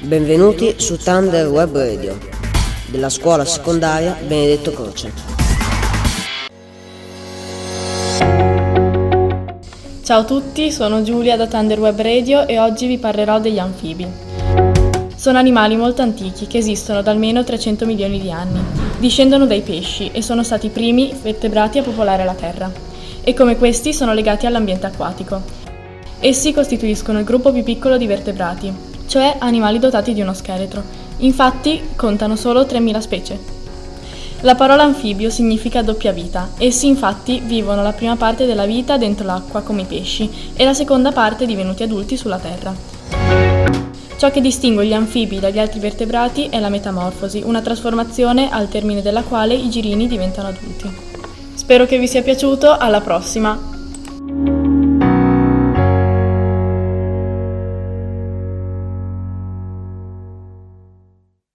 Benvenuti su Thunder Web Radio della scuola secondaria Benedetto Croce. Ciao a tutti, sono Giulia da Thunder Web Radio e oggi vi parlerò degli anfibi. Sono animali molto antichi che esistono da almeno 300 milioni di anni. Discendono dai pesci e sono stati i primi vertebrati a popolare la Terra. E come questi sono legati all'ambiente acquatico. Essi costituiscono il gruppo più piccolo di vertebrati, cioè animali dotati di uno scheletro. Infatti contano solo 3.000 specie. La parola anfibio significa doppia vita. Essi infatti vivono la prima parte della vita dentro l'acqua come i pesci e la seconda parte divenuti adulti sulla terra. Ciò che distingue gli anfibi dagli altri vertebrati è la metamorfosi, una trasformazione al termine della quale i girini diventano adulti. Spero che vi sia piaciuto, alla prossima!